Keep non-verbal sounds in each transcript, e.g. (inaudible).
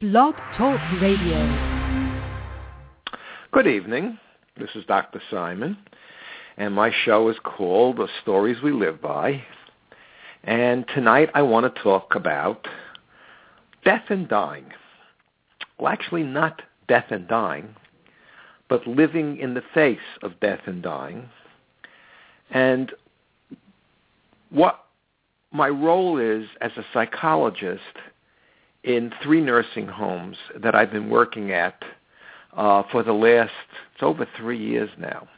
Blog Talk Radio. Good evening. This is Dr. Simon, and my show is called The Stories We Live By. And tonight I want to talk about death and dying. Well, actually not death and dying, but living in the face of death and dying. And what my role is as a psychologist in three nursing homes that I've been working at uh, for the last, it's over three years now.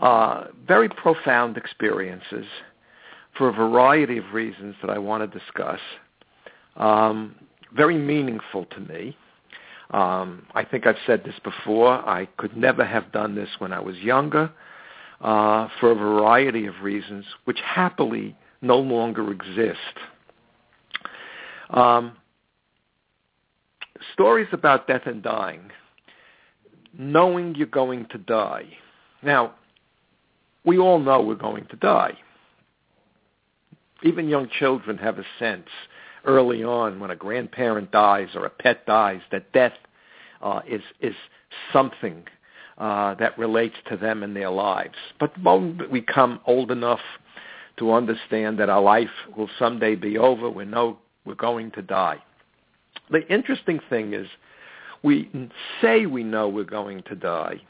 Uh, very profound experiences for a variety of reasons that I want to discuss. Um, very meaningful to me. Um, I think I've said this before. I could never have done this when I was younger uh, for a variety of reasons, which happily no longer exist. Um, stories about death and dying, knowing you're going to die. Now, we all know we're going to die. Even young children have a sense early on when a grandparent dies or a pet dies that death uh, is is something uh, that relates to them in their lives. But the moment we come old enough to understand that our life will someday be over, we know we're going to die. The interesting thing is we say we know we're going to die,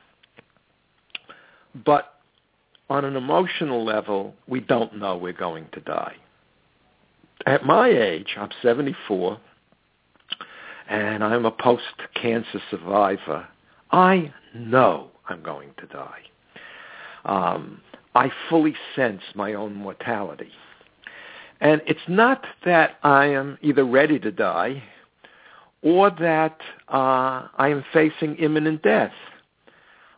but on an emotional level, we don't know we're going to die. At my age, I'm 74, and I'm a post-cancer survivor. I know I'm going to die. Um, I fully sense my own mortality. And it's not that I am either ready to die or that uh, I am facing imminent death.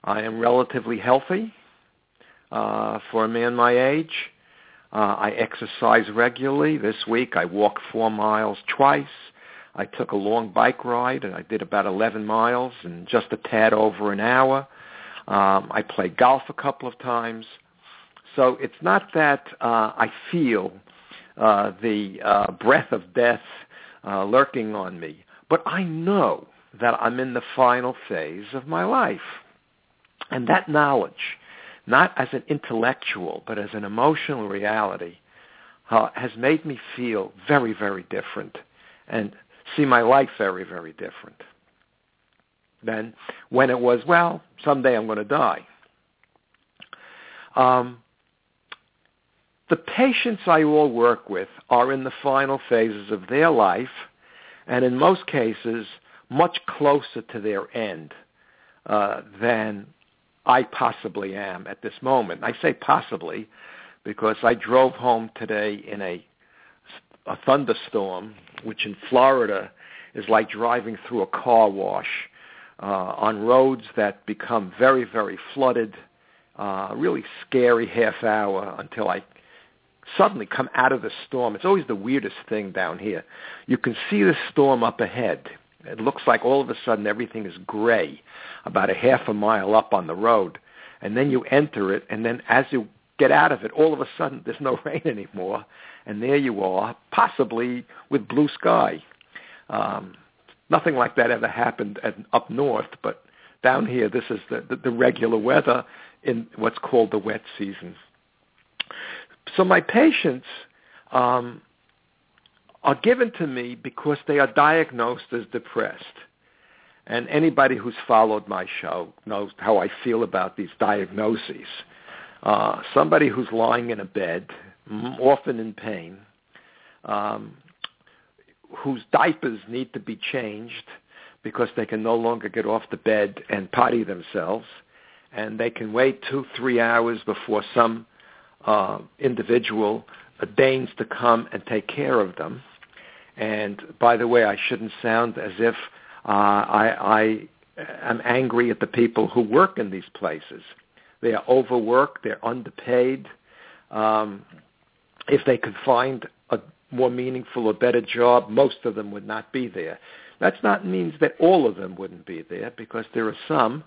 I am relatively healthy uh, for a man my age. Uh, I exercise regularly. This week I walked four miles twice. I took a long bike ride and I did about 11 miles in just a tad over an hour. Um, I played golf a couple of times. So it's not that uh, I feel uh, the uh, breath of death uh, lurking on me, but I know that I'm in the final phase of my life. And that knowledge, not as an intellectual, but as an emotional reality, uh, has made me feel very, very different and see my life very, very different than when it was, well, someday I'm going to die. Um, the patients I all work with are in the final phases of their life, and in most cases, much closer to their end uh, than I possibly am at this moment. I say possibly because I drove home today in a, a thunderstorm, which in Florida is like driving through a car wash uh, on roads that become very, very flooded, uh, really scary half hour until I suddenly come out of the storm. It's always the weirdest thing down here. You can see the storm up ahead. It looks like all of a sudden everything is gray about a half a mile up on the road. And then you enter it, and then as you get out of it, all of a sudden there's no (laughs) rain anymore. And there you are, possibly with blue sky. Um, nothing like that ever happened at, up north, but down here this is the, the, the regular weather in what's called the wet season. So my patients um, are given to me because they are diagnosed as depressed. And anybody who's followed my show knows how I feel about these diagnoses. Uh, somebody who's lying in a bed, often in pain, um, whose diapers need to be changed because they can no longer get off the bed and potty themselves, and they can wait two, three hours before some uh, individual deigns to come and take care of them. And by the way, I shouldn't sound as if uh, I, I am angry at the people who work in these places. They are overworked. They're underpaid. Um, if they could find a more meaningful or better job, most of them would not be there. That's not means that all of them wouldn't be there, because there are some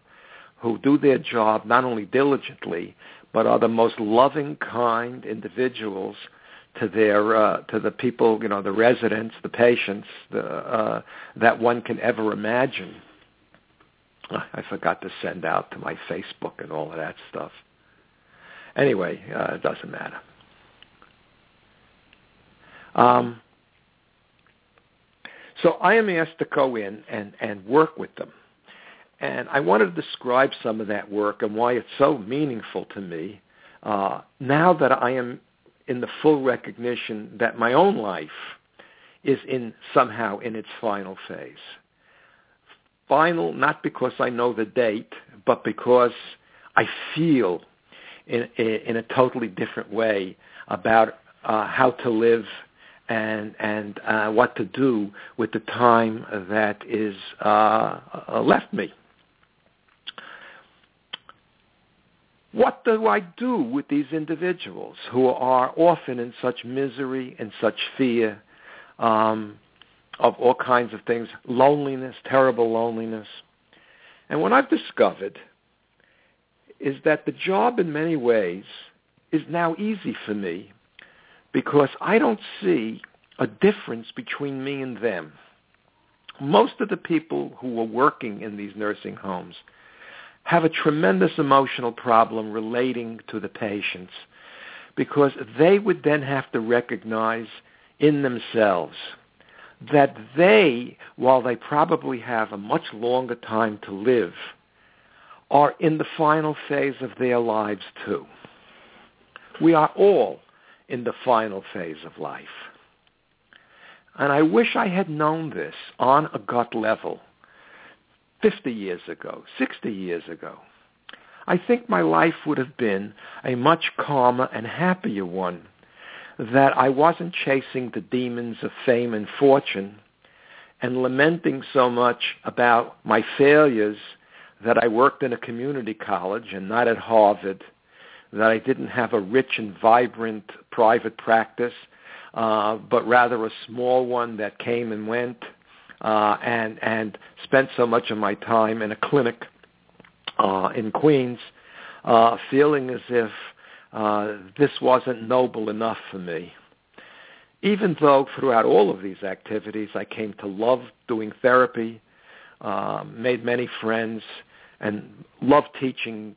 who do their job not only diligently, but are the most loving, kind individuals to their uh, to the people, you know, the residents, the patients, the, uh, that one can ever imagine. I forgot to send out to my Facebook and all of that stuff. Anyway, uh, it doesn't matter. Um, so I am asked to go in and, and work with them. And I wanted to describe some of that work and why it's so meaningful to me uh, now that I am in the full recognition that my own life is in somehow in its final phase. Final not because I know the date, but because I feel in, in a totally different way about uh, how to live and and uh, what to do with the time that is uh, left me. What do I do with these individuals who are often in such misery and such fear um, of all kinds of things, loneliness, terrible loneliness? And what I've discovered is that the job in many ways is now easy for me because I don't see a difference between me and them. Most of the people who were working in these nursing homes have a tremendous emotional problem relating to the patients because they would then have to recognize in themselves that they, while they probably have a much longer time to live, are in the final phase of their lives too. We are all in the final phase of life. And I wish I had known this on a gut level 50 years ago, 60 years ago. I think my life would have been a much calmer and happier one that I wasn't chasing the demons of fame and fortune and lamenting so much about my failures that I worked in a community college and not at Harvard that I didn't have a rich and vibrant private practice, uh, but rather a small one that came and went, uh, and and spent so much of my time in a clinic uh, in Queens, uh, feeling as if uh, this wasn't noble enough for me. Even though throughout all of these activities I came to love doing therapy, uh, made many friends, and loved teaching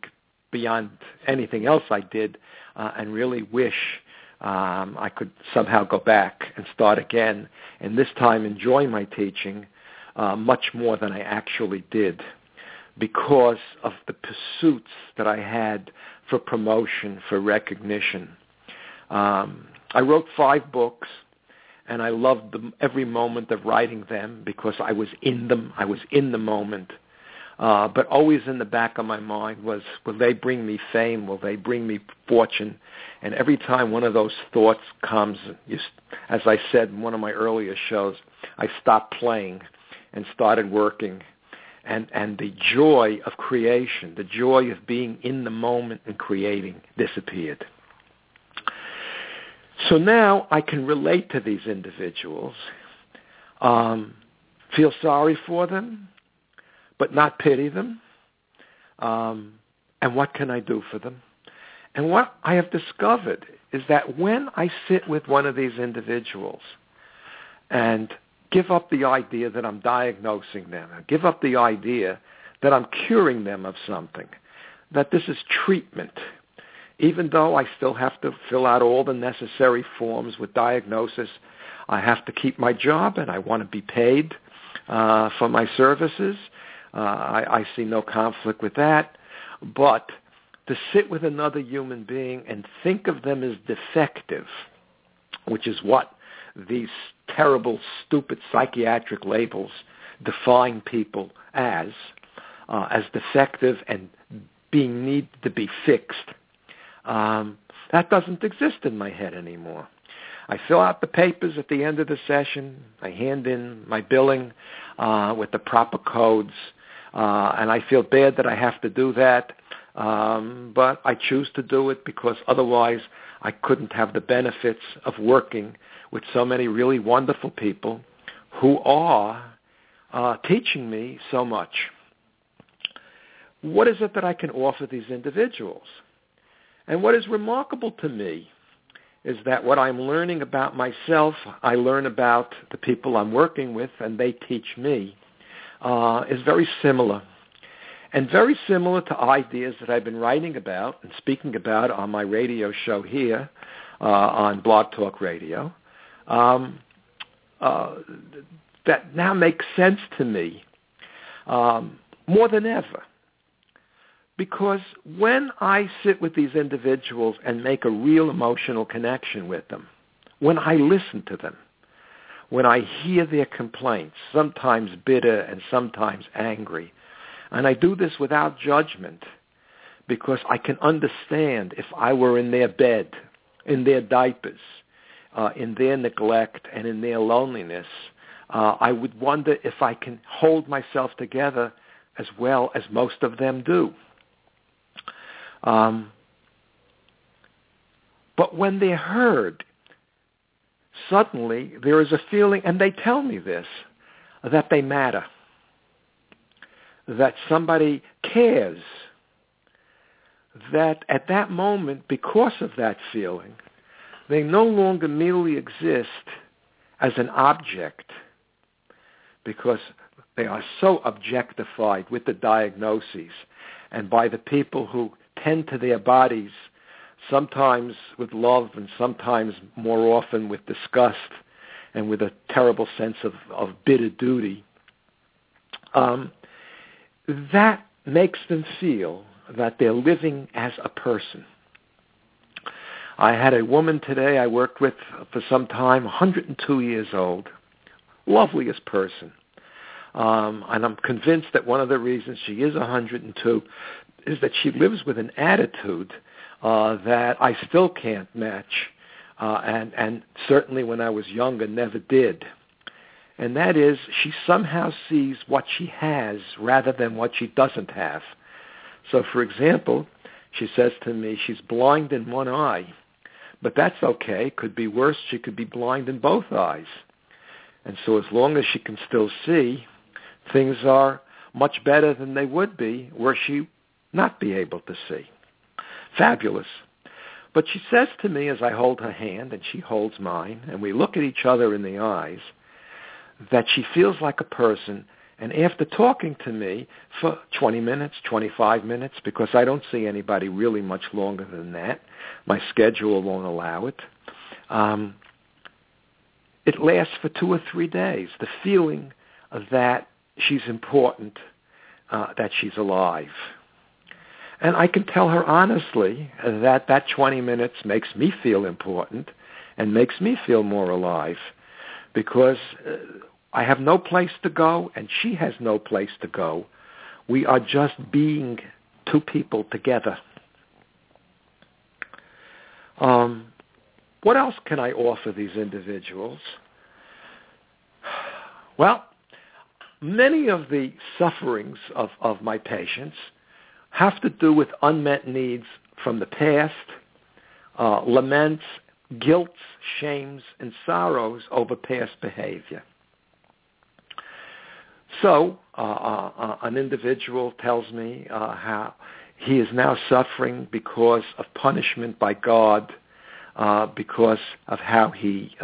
beyond anything else I did uh, and really wish um, I could somehow go back and start again and this time enjoy my teaching uh, much more than I actually did because of the pursuits that I had for promotion, for recognition. Um, I wrote five books and I loved them, every moment of writing them because I was in them. I was in the moment. Uh, but always in the back of my mind was, will they bring me fame? Will they bring me fortune? And every time one of those thoughts comes, you, as I said in one of my earlier shows, I stopped playing and started working. And, and the joy of creation, the joy of being in the moment and creating disappeared. So now I can relate to these individuals, um, feel sorry for them, but not pity them? Um, and what can I do for them? And what I have discovered is that when I sit with one of these individuals and give up the idea that I'm diagnosing them, give up the idea that I'm curing them of something, that this is treatment, even though I still have to fill out all the necessary forms with diagnosis, I have to keep my job and I want to be paid uh, for my services. Uh, I, I see no conflict with that. But to sit with another human being and think of them as defective, which is what these terrible, stupid psychiatric labels define people as, uh, as defective and being need to be fixed, um, that doesn't exist in my head anymore. I fill out the papers at the end of the session. I hand in my billing uh, with the proper codes uh, and I feel bad that I have to do that, um, but I choose to do it because otherwise I couldn't have the benefits of working with so many really wonderful people who are uh, teaching me so much. What is it that I can offer these individuals? And what is remarkable to me is that what I'm learning about myself, I learn about the people I'm working with, and they teach me, uh, is very similar. And very similar to ideas that I've been writing about and speaking about on my radio show here uh, on Blog Talk Radio, um, uh, that now makes sense to me um, more than ever. Because when I sit with these individuals and make a real emotional connection with them, when I listen to them, when I hear their complaints, sometimes bitter and sometimes angry, and I do this without judgment because I can understand if I were in their bed, in their diapers, uh, in their neglect and in their loneliness, uh, I would wonder if I can hold myself together as well as most of them do. Um, but when they're heard, suddenly there is a feeling, and they tell me this, that they matter, that somebody cares, that at that moment, because of that feeling, they no longer merely exist as an object because they are so objectified with the diagnoses and by the people who tend to their bodies, sometimes with love and sometimes more often with disgust and with a terrible sense of, of bitter duty, um, that makes them feel that they're living as a person. I had a woman today I worked with for some time, 102 years old, loveliest person. Um, and I'm convinced that one of the reasons she is 102 is that she lives with an attitude uh, that I still can't match, uh, and and certainly when I was younger never did. And that is, she somehow sees what she has rather than what she doesn't have. So, for example, she says to me, she's blind in one eye, but that's okay. Could be worse. She could be blind in both eyes. And so as long as she can still see, things are much better than they would be were she not be able to see. Fabulous. But she says to me as I hold her hand and she holds mine and we look at each other in the eyes that she feels like a person and after talking to me for 20 minutes, 25 minutes, because I don't see anybody really much longer than that, my schedule won't allow it, um, it lasts for two or three days. The feeling that she's important, uh, that she's alive. And I can tell her honestly that that 20 minutes makes me feel important and makes me feel more alive because uh, I have no place to go and she has no place to go. We are just being two people together. Um, what else can I offer these individuals? Well, many of the sufferings of, of my patients have to do with unmet needs from the past, uh, laments, guilt, shames, and sorrows over past behavior. So uh, uh, uh, an individual tells me uh, how he is now suffering because of punishment by God uh, because of how he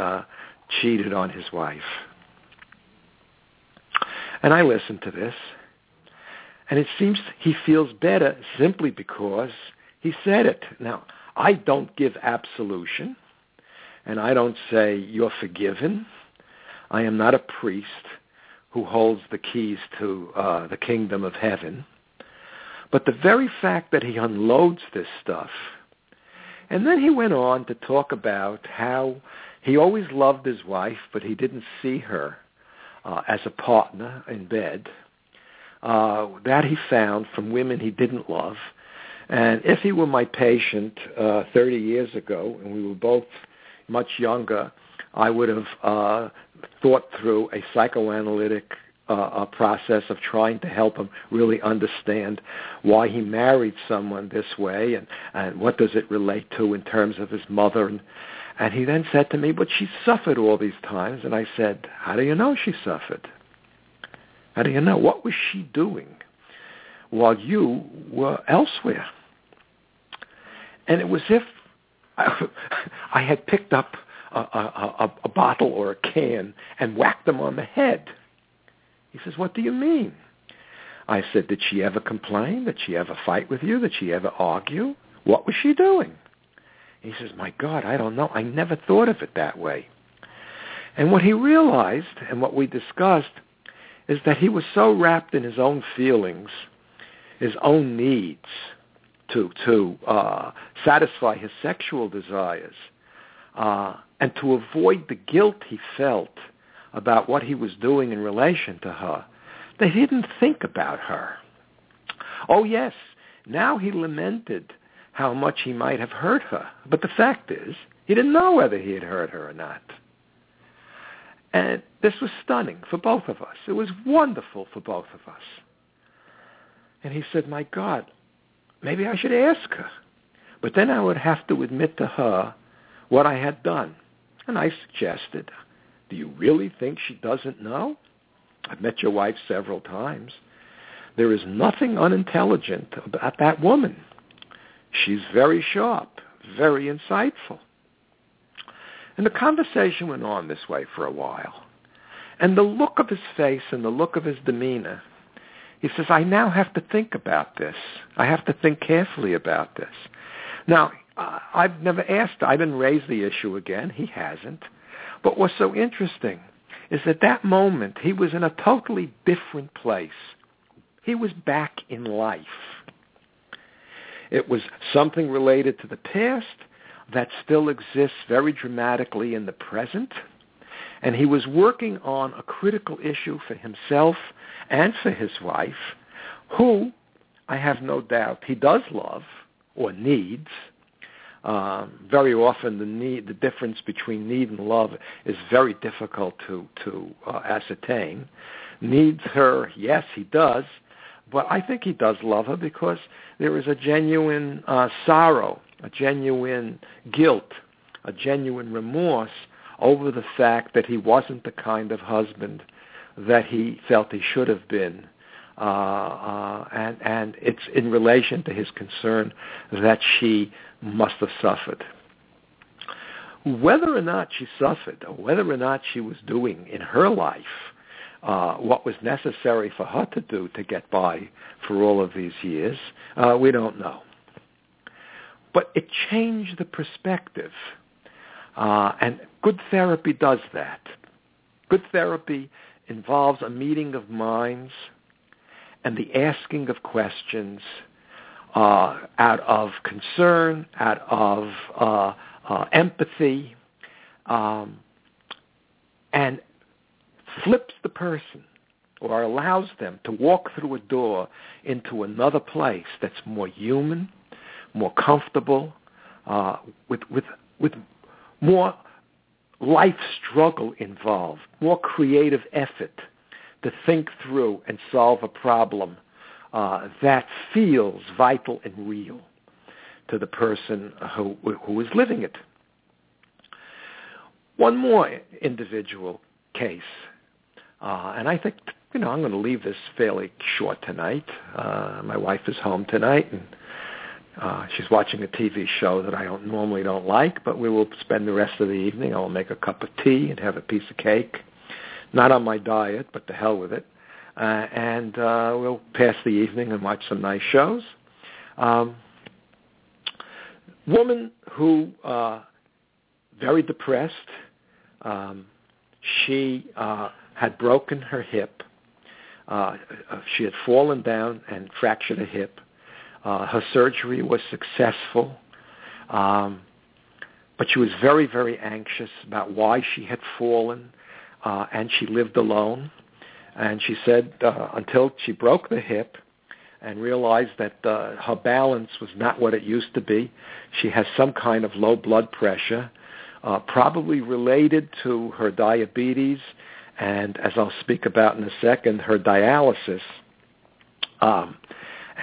cheated on his wife. And I listen to this, and it seems he feels better simply because he said it. Now, I don't give absolution, and I don't say you're forgiven. I am not a priest who holds the keys to uh, the kingdom of heaven. But the very fact that he unloads this stuff, and then he went on to talk about how he always loved his wife, but he didn't see her uh, as a partner in bed. Uh, that he found from women he didn't love. And if he were my patient uh, 30 years ago, and we were both much younger, I would have uh, thought through a psychoanalytic uh, process of trying to help him really understand why he married someone this way and, and what does it relate to in terms of his mother. And, and he then said to me, but she suffered all these times. And I said, how do you know she suffered? How do you know? What was she doing while you were elsewhere? And it was if (laughs) I, had picked up a, a, a, a bottle or a can and whacked them on the head. He says, what do you mean? I said, did she ever complain? Did she ever fight with you? Did she ever argue? What was she doing? He says, my God, I don't know. I never thought of it that way. And what he realized and what we discussed is that he was so wrapped in his own feelings, his own needs to, to uh, satisfy his sexual desires, uh, and to avoid the guilt he felt about what he was doing in relation to her, that he didn't think about her. Oh yes, now he lamented how much he might have hurt her. But the fact is, he didn't know whether he had hurt her or not. And this was stunning for both of us. It was wonderful for both of us. And he said, my God, maybe I should ask her. But then I would have to admit to her what I had done. And I suggested, do you really think she doesn't know? I've met your wife several times. There is nothing unintelligent about that woman. She's very sharp, very insightful. And the conversation went on this way for a while. And the look of his face and the look of his demeanor, he says, I now have to think about this. I have to think carefully about this. Now, I've never asked, I didn't raise the issue again. He hasn't. But what's so interesting is that that moment he was in a totally different place. He was back in life. It was something related to the past that still exists very dramatically in the present. And he was working on a critical issue for himself and for his wife, who, I have no doubt, he does love or needs. Um, very often, the need, the difference between need and love is very difficult to to uh, ascertain. Needs her, yes, he does, but I think he does love her because there is a genuine uh, sorrow, a genuine guilt, a genuine remorse over the fact that he wasn't the kind of husband that he felt he should have been. Uh, uh, and, and it's in relation to his concern that she must have suffered. Whether or not she suffered, or whether or not she was doing in her life uh, what was necessary for her to do to get by for all of these years, uh, we don't know. But it changed the perspective. Uh, and good therapy does that. Good therapy involves a meeting of minds and the asking of questions uh, out of concern, out of uh, uh, empathy, um, and flips the person or allows them to walk through a door into another place that's more human, more comfortable, uh, with, with, with more life struggle involved, more creative effort to think through and solve a problem uh, that feels vital and real to the person who, who is living it. One more individual case uh, and I think, you know, I'm going to leave this fairly short tonight. Uh, my wife is home tonight, and uh, she's watching a TV show that I don't normally don't like, but we will spend the rest of the evening. I will make a cup of tea and have a piece of cake. Not on my diet, but to hell with it. Uh, and uh, we'll pass the evening and watch some nice shows. Um, woman who uh, very depressed. Um, she uh, had broken her hip. Uh, she had fallen down and fractured a hip. Uh, her surgery was successful, um, but she was very, very anxious about why she had fallen, uh, and she lived alone. And she said uh, until she broke the hip and realized that uh, her balance was not what it used to be, she has some kind of low blood pressure, uh, probably related to her diabetes and as I'll speak about in a second, her dialysis. Um,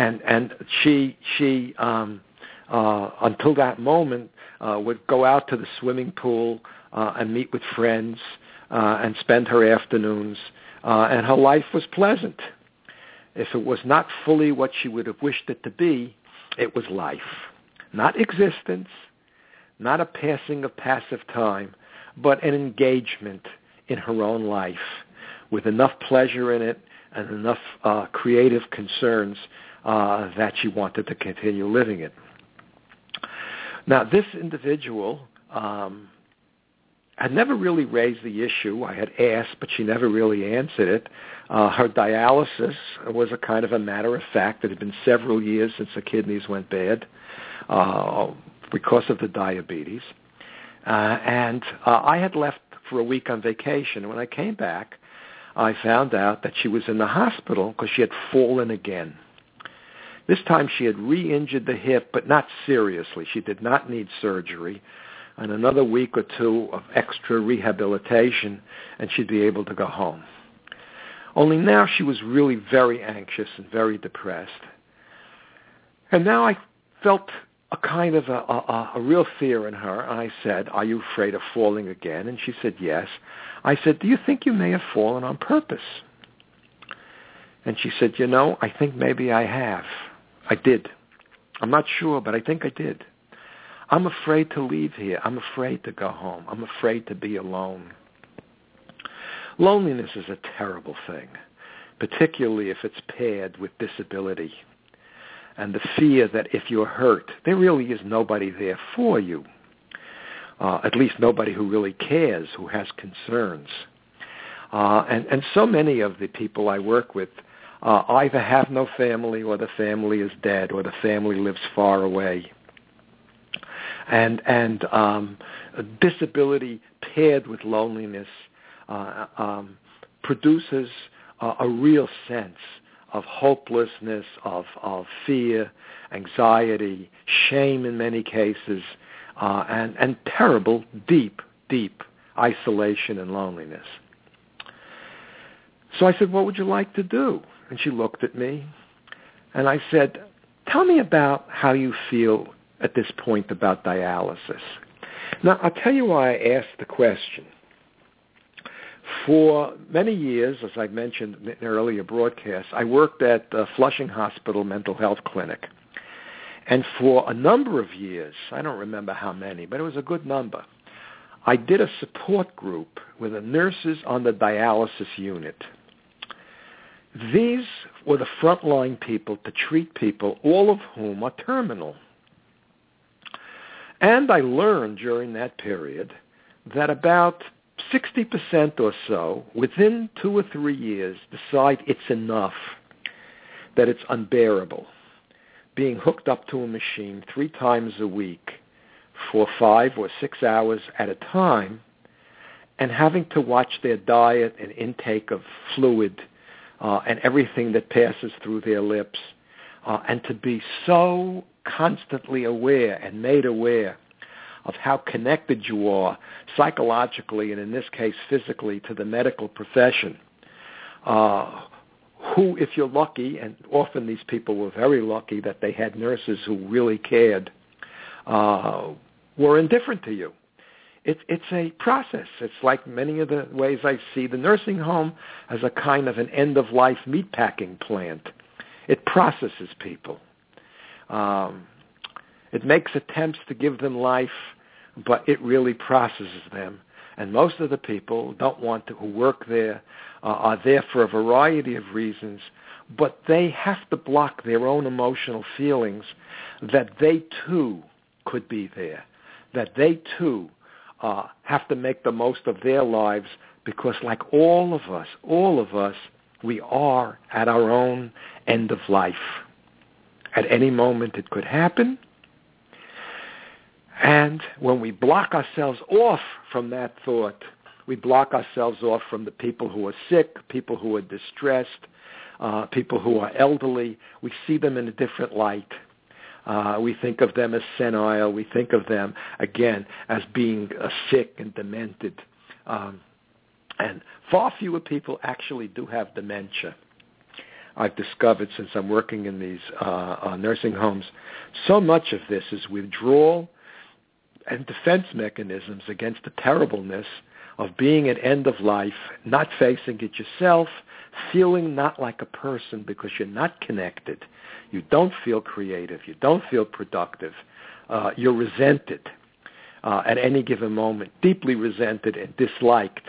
and and she she um, uh, until that moment uh, would go out to the swimming pool uh, and meet with friends uh, and spend her afternoons, uh, and her life was pleasant. If it was not fully what she would have wished it to be, it was life, not existence, not a passing of passive time, but an engagement in her own life with enough pleasure in it and enough uh, creative concerns uh, that she wanted to continue living it. Now, this individual um, had never really raised the issue. I had asked, but she never really answered it. Uh, her dialysis was a kind of a matter of fact. It had been several years since the kidneys went bad uh, because of the diabetes. Uh, and uh, I had left for a week on vacation. When I came back, I found out that she was in the hospital because she had fallen again. This time she had re-injured the hip, but not seriously. She did not need surgery. And another week or two of extra rehabilitation, and she'd be able to go home. Only now she was really very anxious and very depressed. And now I felt a kind of a, a, a real fear in her. And I said, are you afraid of falling again? And she said, yes. I said, do you think you may have fallen on purpose? And she said, you know, I think maybe I have. I did. I'm not sure, but I think I did. I'm afraid to leave here. I'm afraid to go home. I'm afraid to be alone. Loneliness is a terrible thing, particularly if it's paired with disability and the fear that if you're hurt, there really is nobody there for you. Uh, at least nobody who really cares, who has concerns. Uh, and, and so many of the people I work with uh, either have no family or the family is dead or the family lives far away. And, and um, disability paired with loneliness uh, um, produces uh, a real sense of hopelessness, of, of fear, anxiety, shame in many cases, uh, and, and terrible, deep, deep isolation and loneliness. So I said, what would you like to do? And she looked at me, and I said, tell me about how you feel at this point about dialysis. Now, I'll tell you why I asked the question. For many years, as I mentioned in earlier broadcasts, I worked at the Flushing Hospital Mental Health Clinic. And for a number of years, I don't remember how many, but it was a good number, I did a support group with the nurses on the dialysis unit. These were the frontline people to treat people, all of whom are terminal. And I learned during that period that about 60% or so, within two or three years, decide it's enough, that it's unbearable. Being hooked up to a machine three times a week for five or six hours at a time and having to watch their diet and intake of fluid uh, and everything that passes through their lips uh, and to be so constantly aware and made aware of how connected you are psychologically and in this case physically to the medical profession. Uh, who, if you're lucky, and often these people were very lucky that they had nurses who really cared, uh, were indifferent to you. It, it's a process. It's like many of the ways I see the nursing home as a kind of an end-of-life meatpacking plant. It processes people. Um, it makes attempts to give them life, but it really processes them. And most of the people don't want to, who work there uh, are there for a variety of reasons, but they have to block their own emotional feelings that they too could be there, that they too uh, have to make the most of their lives because like all of us, all of us, we are at our own end of life. At any moment it could happen, and when we block ourselves off from that thought, we block ourselves off from the people who are sick, people who are distressed, uh, people who are elderly. We see them in a different light. Uh, we think of them as senile. We think of them, again, as being uh, sick and demented. Um, and far fewer people actually do have dementia. I've discovered since I'm working in these uh, uh, nursing homes, so much of this is withdrawal and defense mechanisms against the terribleness of being at end of life, not facing it yourself, feeling not like a person because you're not connected. You don't feel creative. You don't feel productive. Uh, you're resented. uh, at any given moment, deeply resented and disliked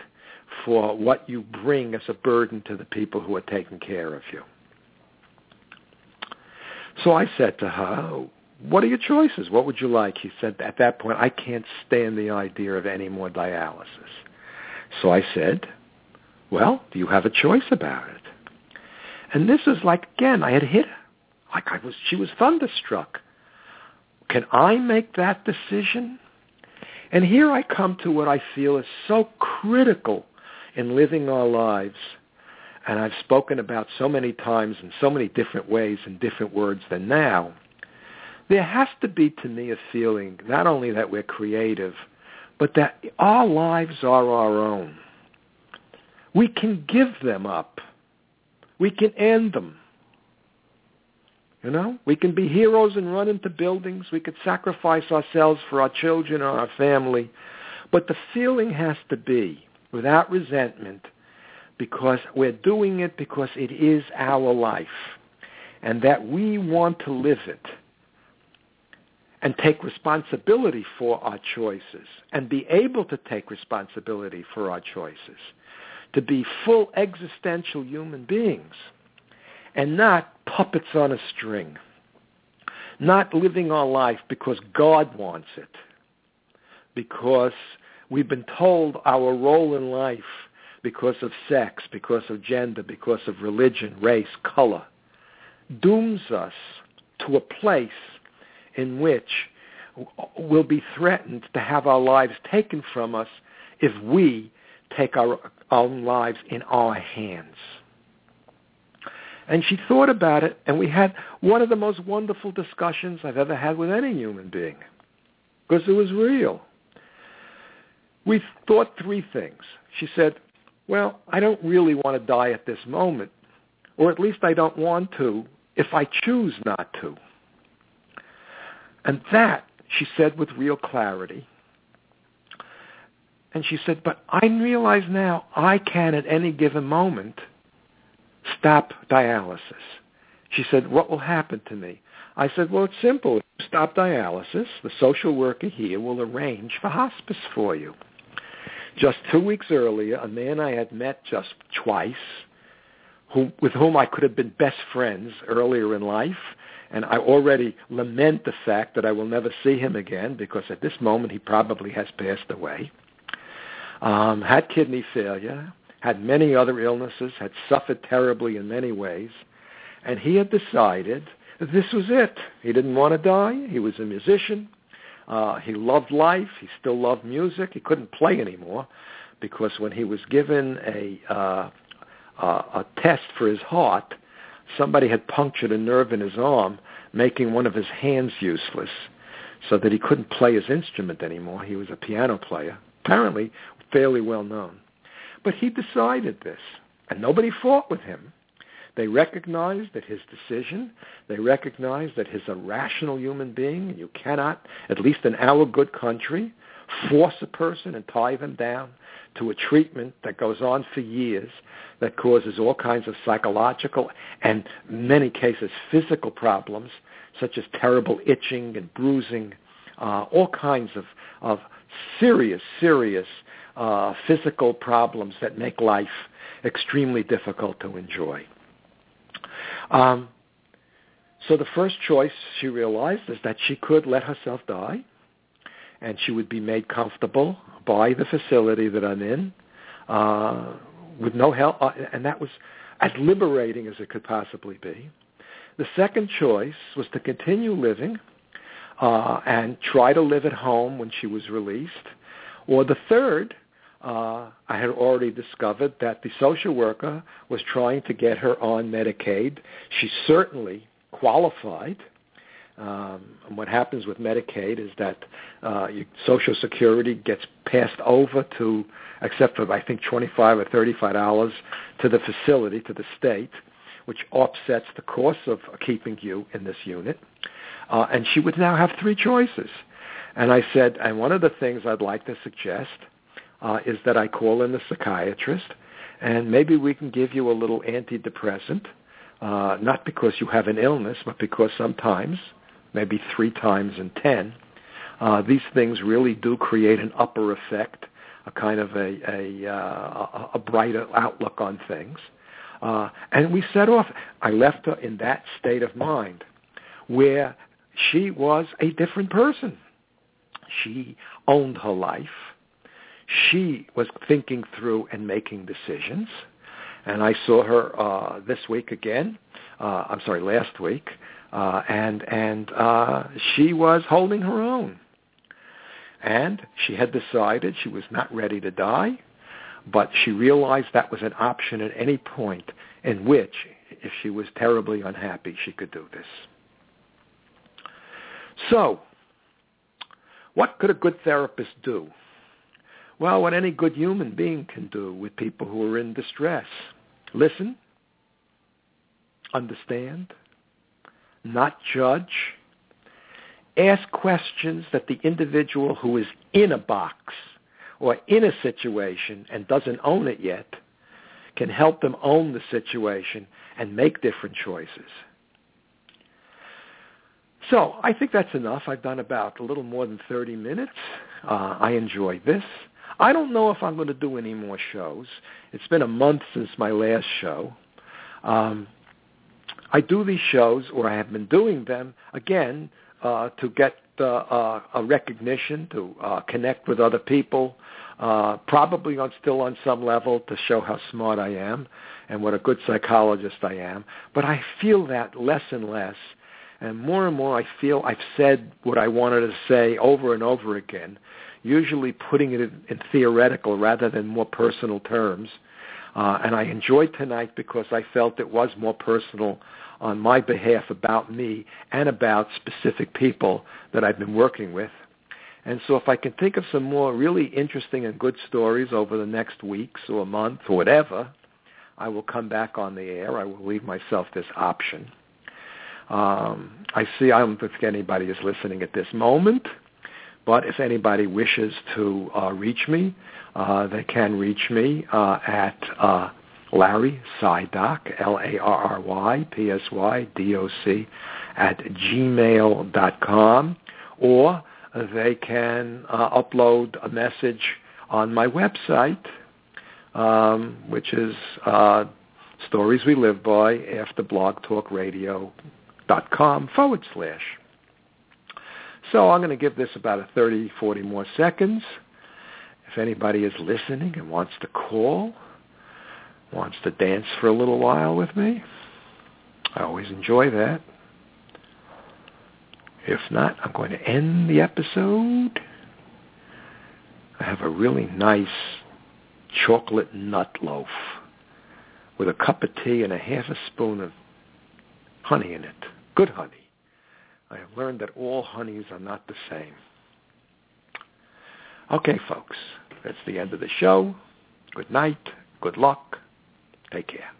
for what you bring as a burden to the people who are taking care of you. So I said to her, what are your choices? What would you like? He said, at that point, I can't stand the idea of any more dialysis. So I said, well, do you have a choice about it? And this is like, again, I had hit. Like I was, she was thunderstruck. Can I make that decision? And here I come to what I feel is so critical in living our lives, and I've spoken about so many times in so many different ways and different words than now, there has to be to me a feeling not only that we're creative, but that our lives are our own. We can give them up. We can end them. You know, we can be heroes and run into buildings. We could sacrifice ourselves for our children or our family. But the feeling has to be without resentment because we're doing it because it is our life and that we want to live it and take responsibility for our choices and be able to take responsibility for our choices, to be full existential human beings and not puppets on a string, not living our life because God wants it, because we've been told our role in life because of sex, because of gender, because of religion, race, color, dooms us to a place in which we'll be threatened to have our lives taken from us if we take our own lives in our hands. And she thought about it, and we had one of the most wonderful discussions I've ever had with any human being, because it was real. We thought three things. She said, well, I don't really want to die at this moment, or at least I don't want to if I choose not to. And that, she said with real clarity, and she said, but I realize now I can at any given moment stop dialysis. She said, what will happen to me? I said, well, it's simple. If you Stop dialysis. The social worker here will arrange for hospice for you. Just two weeks earlier, a man I had met just twice, who, with whom I could have been best friends earlier in life, and I already lament the fact that I will never see him again because at this moment he probably has passed away, um, had kidney failure, had many other illnesses, had suffered terribly in many ways, and he had decided that this was it. He didn't want to die. He was a musician. Uh, he loved life. He still loved music. He couldn't play anymore because when he was given a uh, uh, a test for his heart, somebody had punctured a nerve in his arm, making one of his hands useless, so that he couldn't play his instrument anymore. He was a piano player, apparently fairly well known. But he decided this, and nobody fought with him. They recognized that his decision, they recognized that he's a rational human being, and you cannot, at least in our good country, force a person and tie them down to a treatment that goes on for years that causes all kinds of psychological and many cases physical problems such as terrible itching and bruising, uh, all kinds of, of serious, serious uh, physical problems that make life extremely difficult to enjoy. Um, so the first choice she realized is that she could let herself die, and she would be made comfortable by the facility that I'm in, uh, with no help, uh, and that was as liberating as it could possibly be. The second choice was to continue living uh, and try to live at home when she was released. Or the third uh, I had already discovered that the social worker was trying to get her on Medicaid. She certainly qualified. Um, and what happens with Medicaid is that uh, your Social Security gets passed over to, except for I think twenty-five or thirty-five dollars, to the facility, to the state, which offsets the cost of keeping you in this unit. Uh, and she would now have three choices. And I said, and one of the things I'd like to suggest uh, is that I call in the psychiatrist, and maybe we can give you a little antidepressant, uh, not because you have an illness, but because sometimes, maybe three times in ten, Uh, these things really do create an upper effect, a kind of a, a, uh, a brighter outlook on things. Uh, and we set off. I left her in that state of mind where she was a different person. She owned her life. She was thinking through and making decisions. And I saw her uh, this week again. Uh, I'm sorry, last week. Uh, and and uh, she was holding her own. And she had decided she was not ready to die but she realized that was an option at any point in which, if she was terribly unhappy, she could do this. So, what could a good therapist do? Well, what any good human being can do with people who are in distress. Listen, understand, not judge, ask questions that the individual who is in a box or in a situation and doesn't own it yet can help them own the situation and make different choices. So I think that's enough. I've done about a little more than 30 minutes. Uh, I enjoy this. I don't know if I'm going to do any more shows. It's been a month since my last show. Um, I do these shows, or I have been doing them, again, uh, to get uh, uh, a recognition, to uh, connect with other people, uh, probably on still on some level to show how smart I am and what a good psychologist I am. But I feel that less and less, and more and more I feel I've said what I wanted to say over and over again, usually putting it in, in theoretical rather than more personal terms. Uh, and I enjoyed tonight because I felt it was more personal on my behalf about me and about specific people that I've been working with. And so if I can think of some more really interesting and good stories over the next weeks or month or whatever, I will come back on the air. I will leave myself this option. Um, I see I don't think anybody is listening at this moment, but if anybody wishes to uh, reach me, uh, they can reach me uh, at uh, Larry Psydoc, L-A-R-R-Y-P-S-Y-D-O-C, at gmail.com, or they can uh, upload a message on my website, um, which is uh, Stories We Live By after blogtalkradio.com forward slash. So I'm going to give this about a 30, 40 more seconds. If anybody is listening and wants to call, wants to dance for a little while with me, I always enjoy that. If not, I'm going to end the episode. I have a really nice chocolate nut loaf with a cup of tea and a half a spoon of honey in it. Good honey. I have learned that all honeys are not the same. Okay, folks, that's the end of the show. Good night. Good luck. Take care.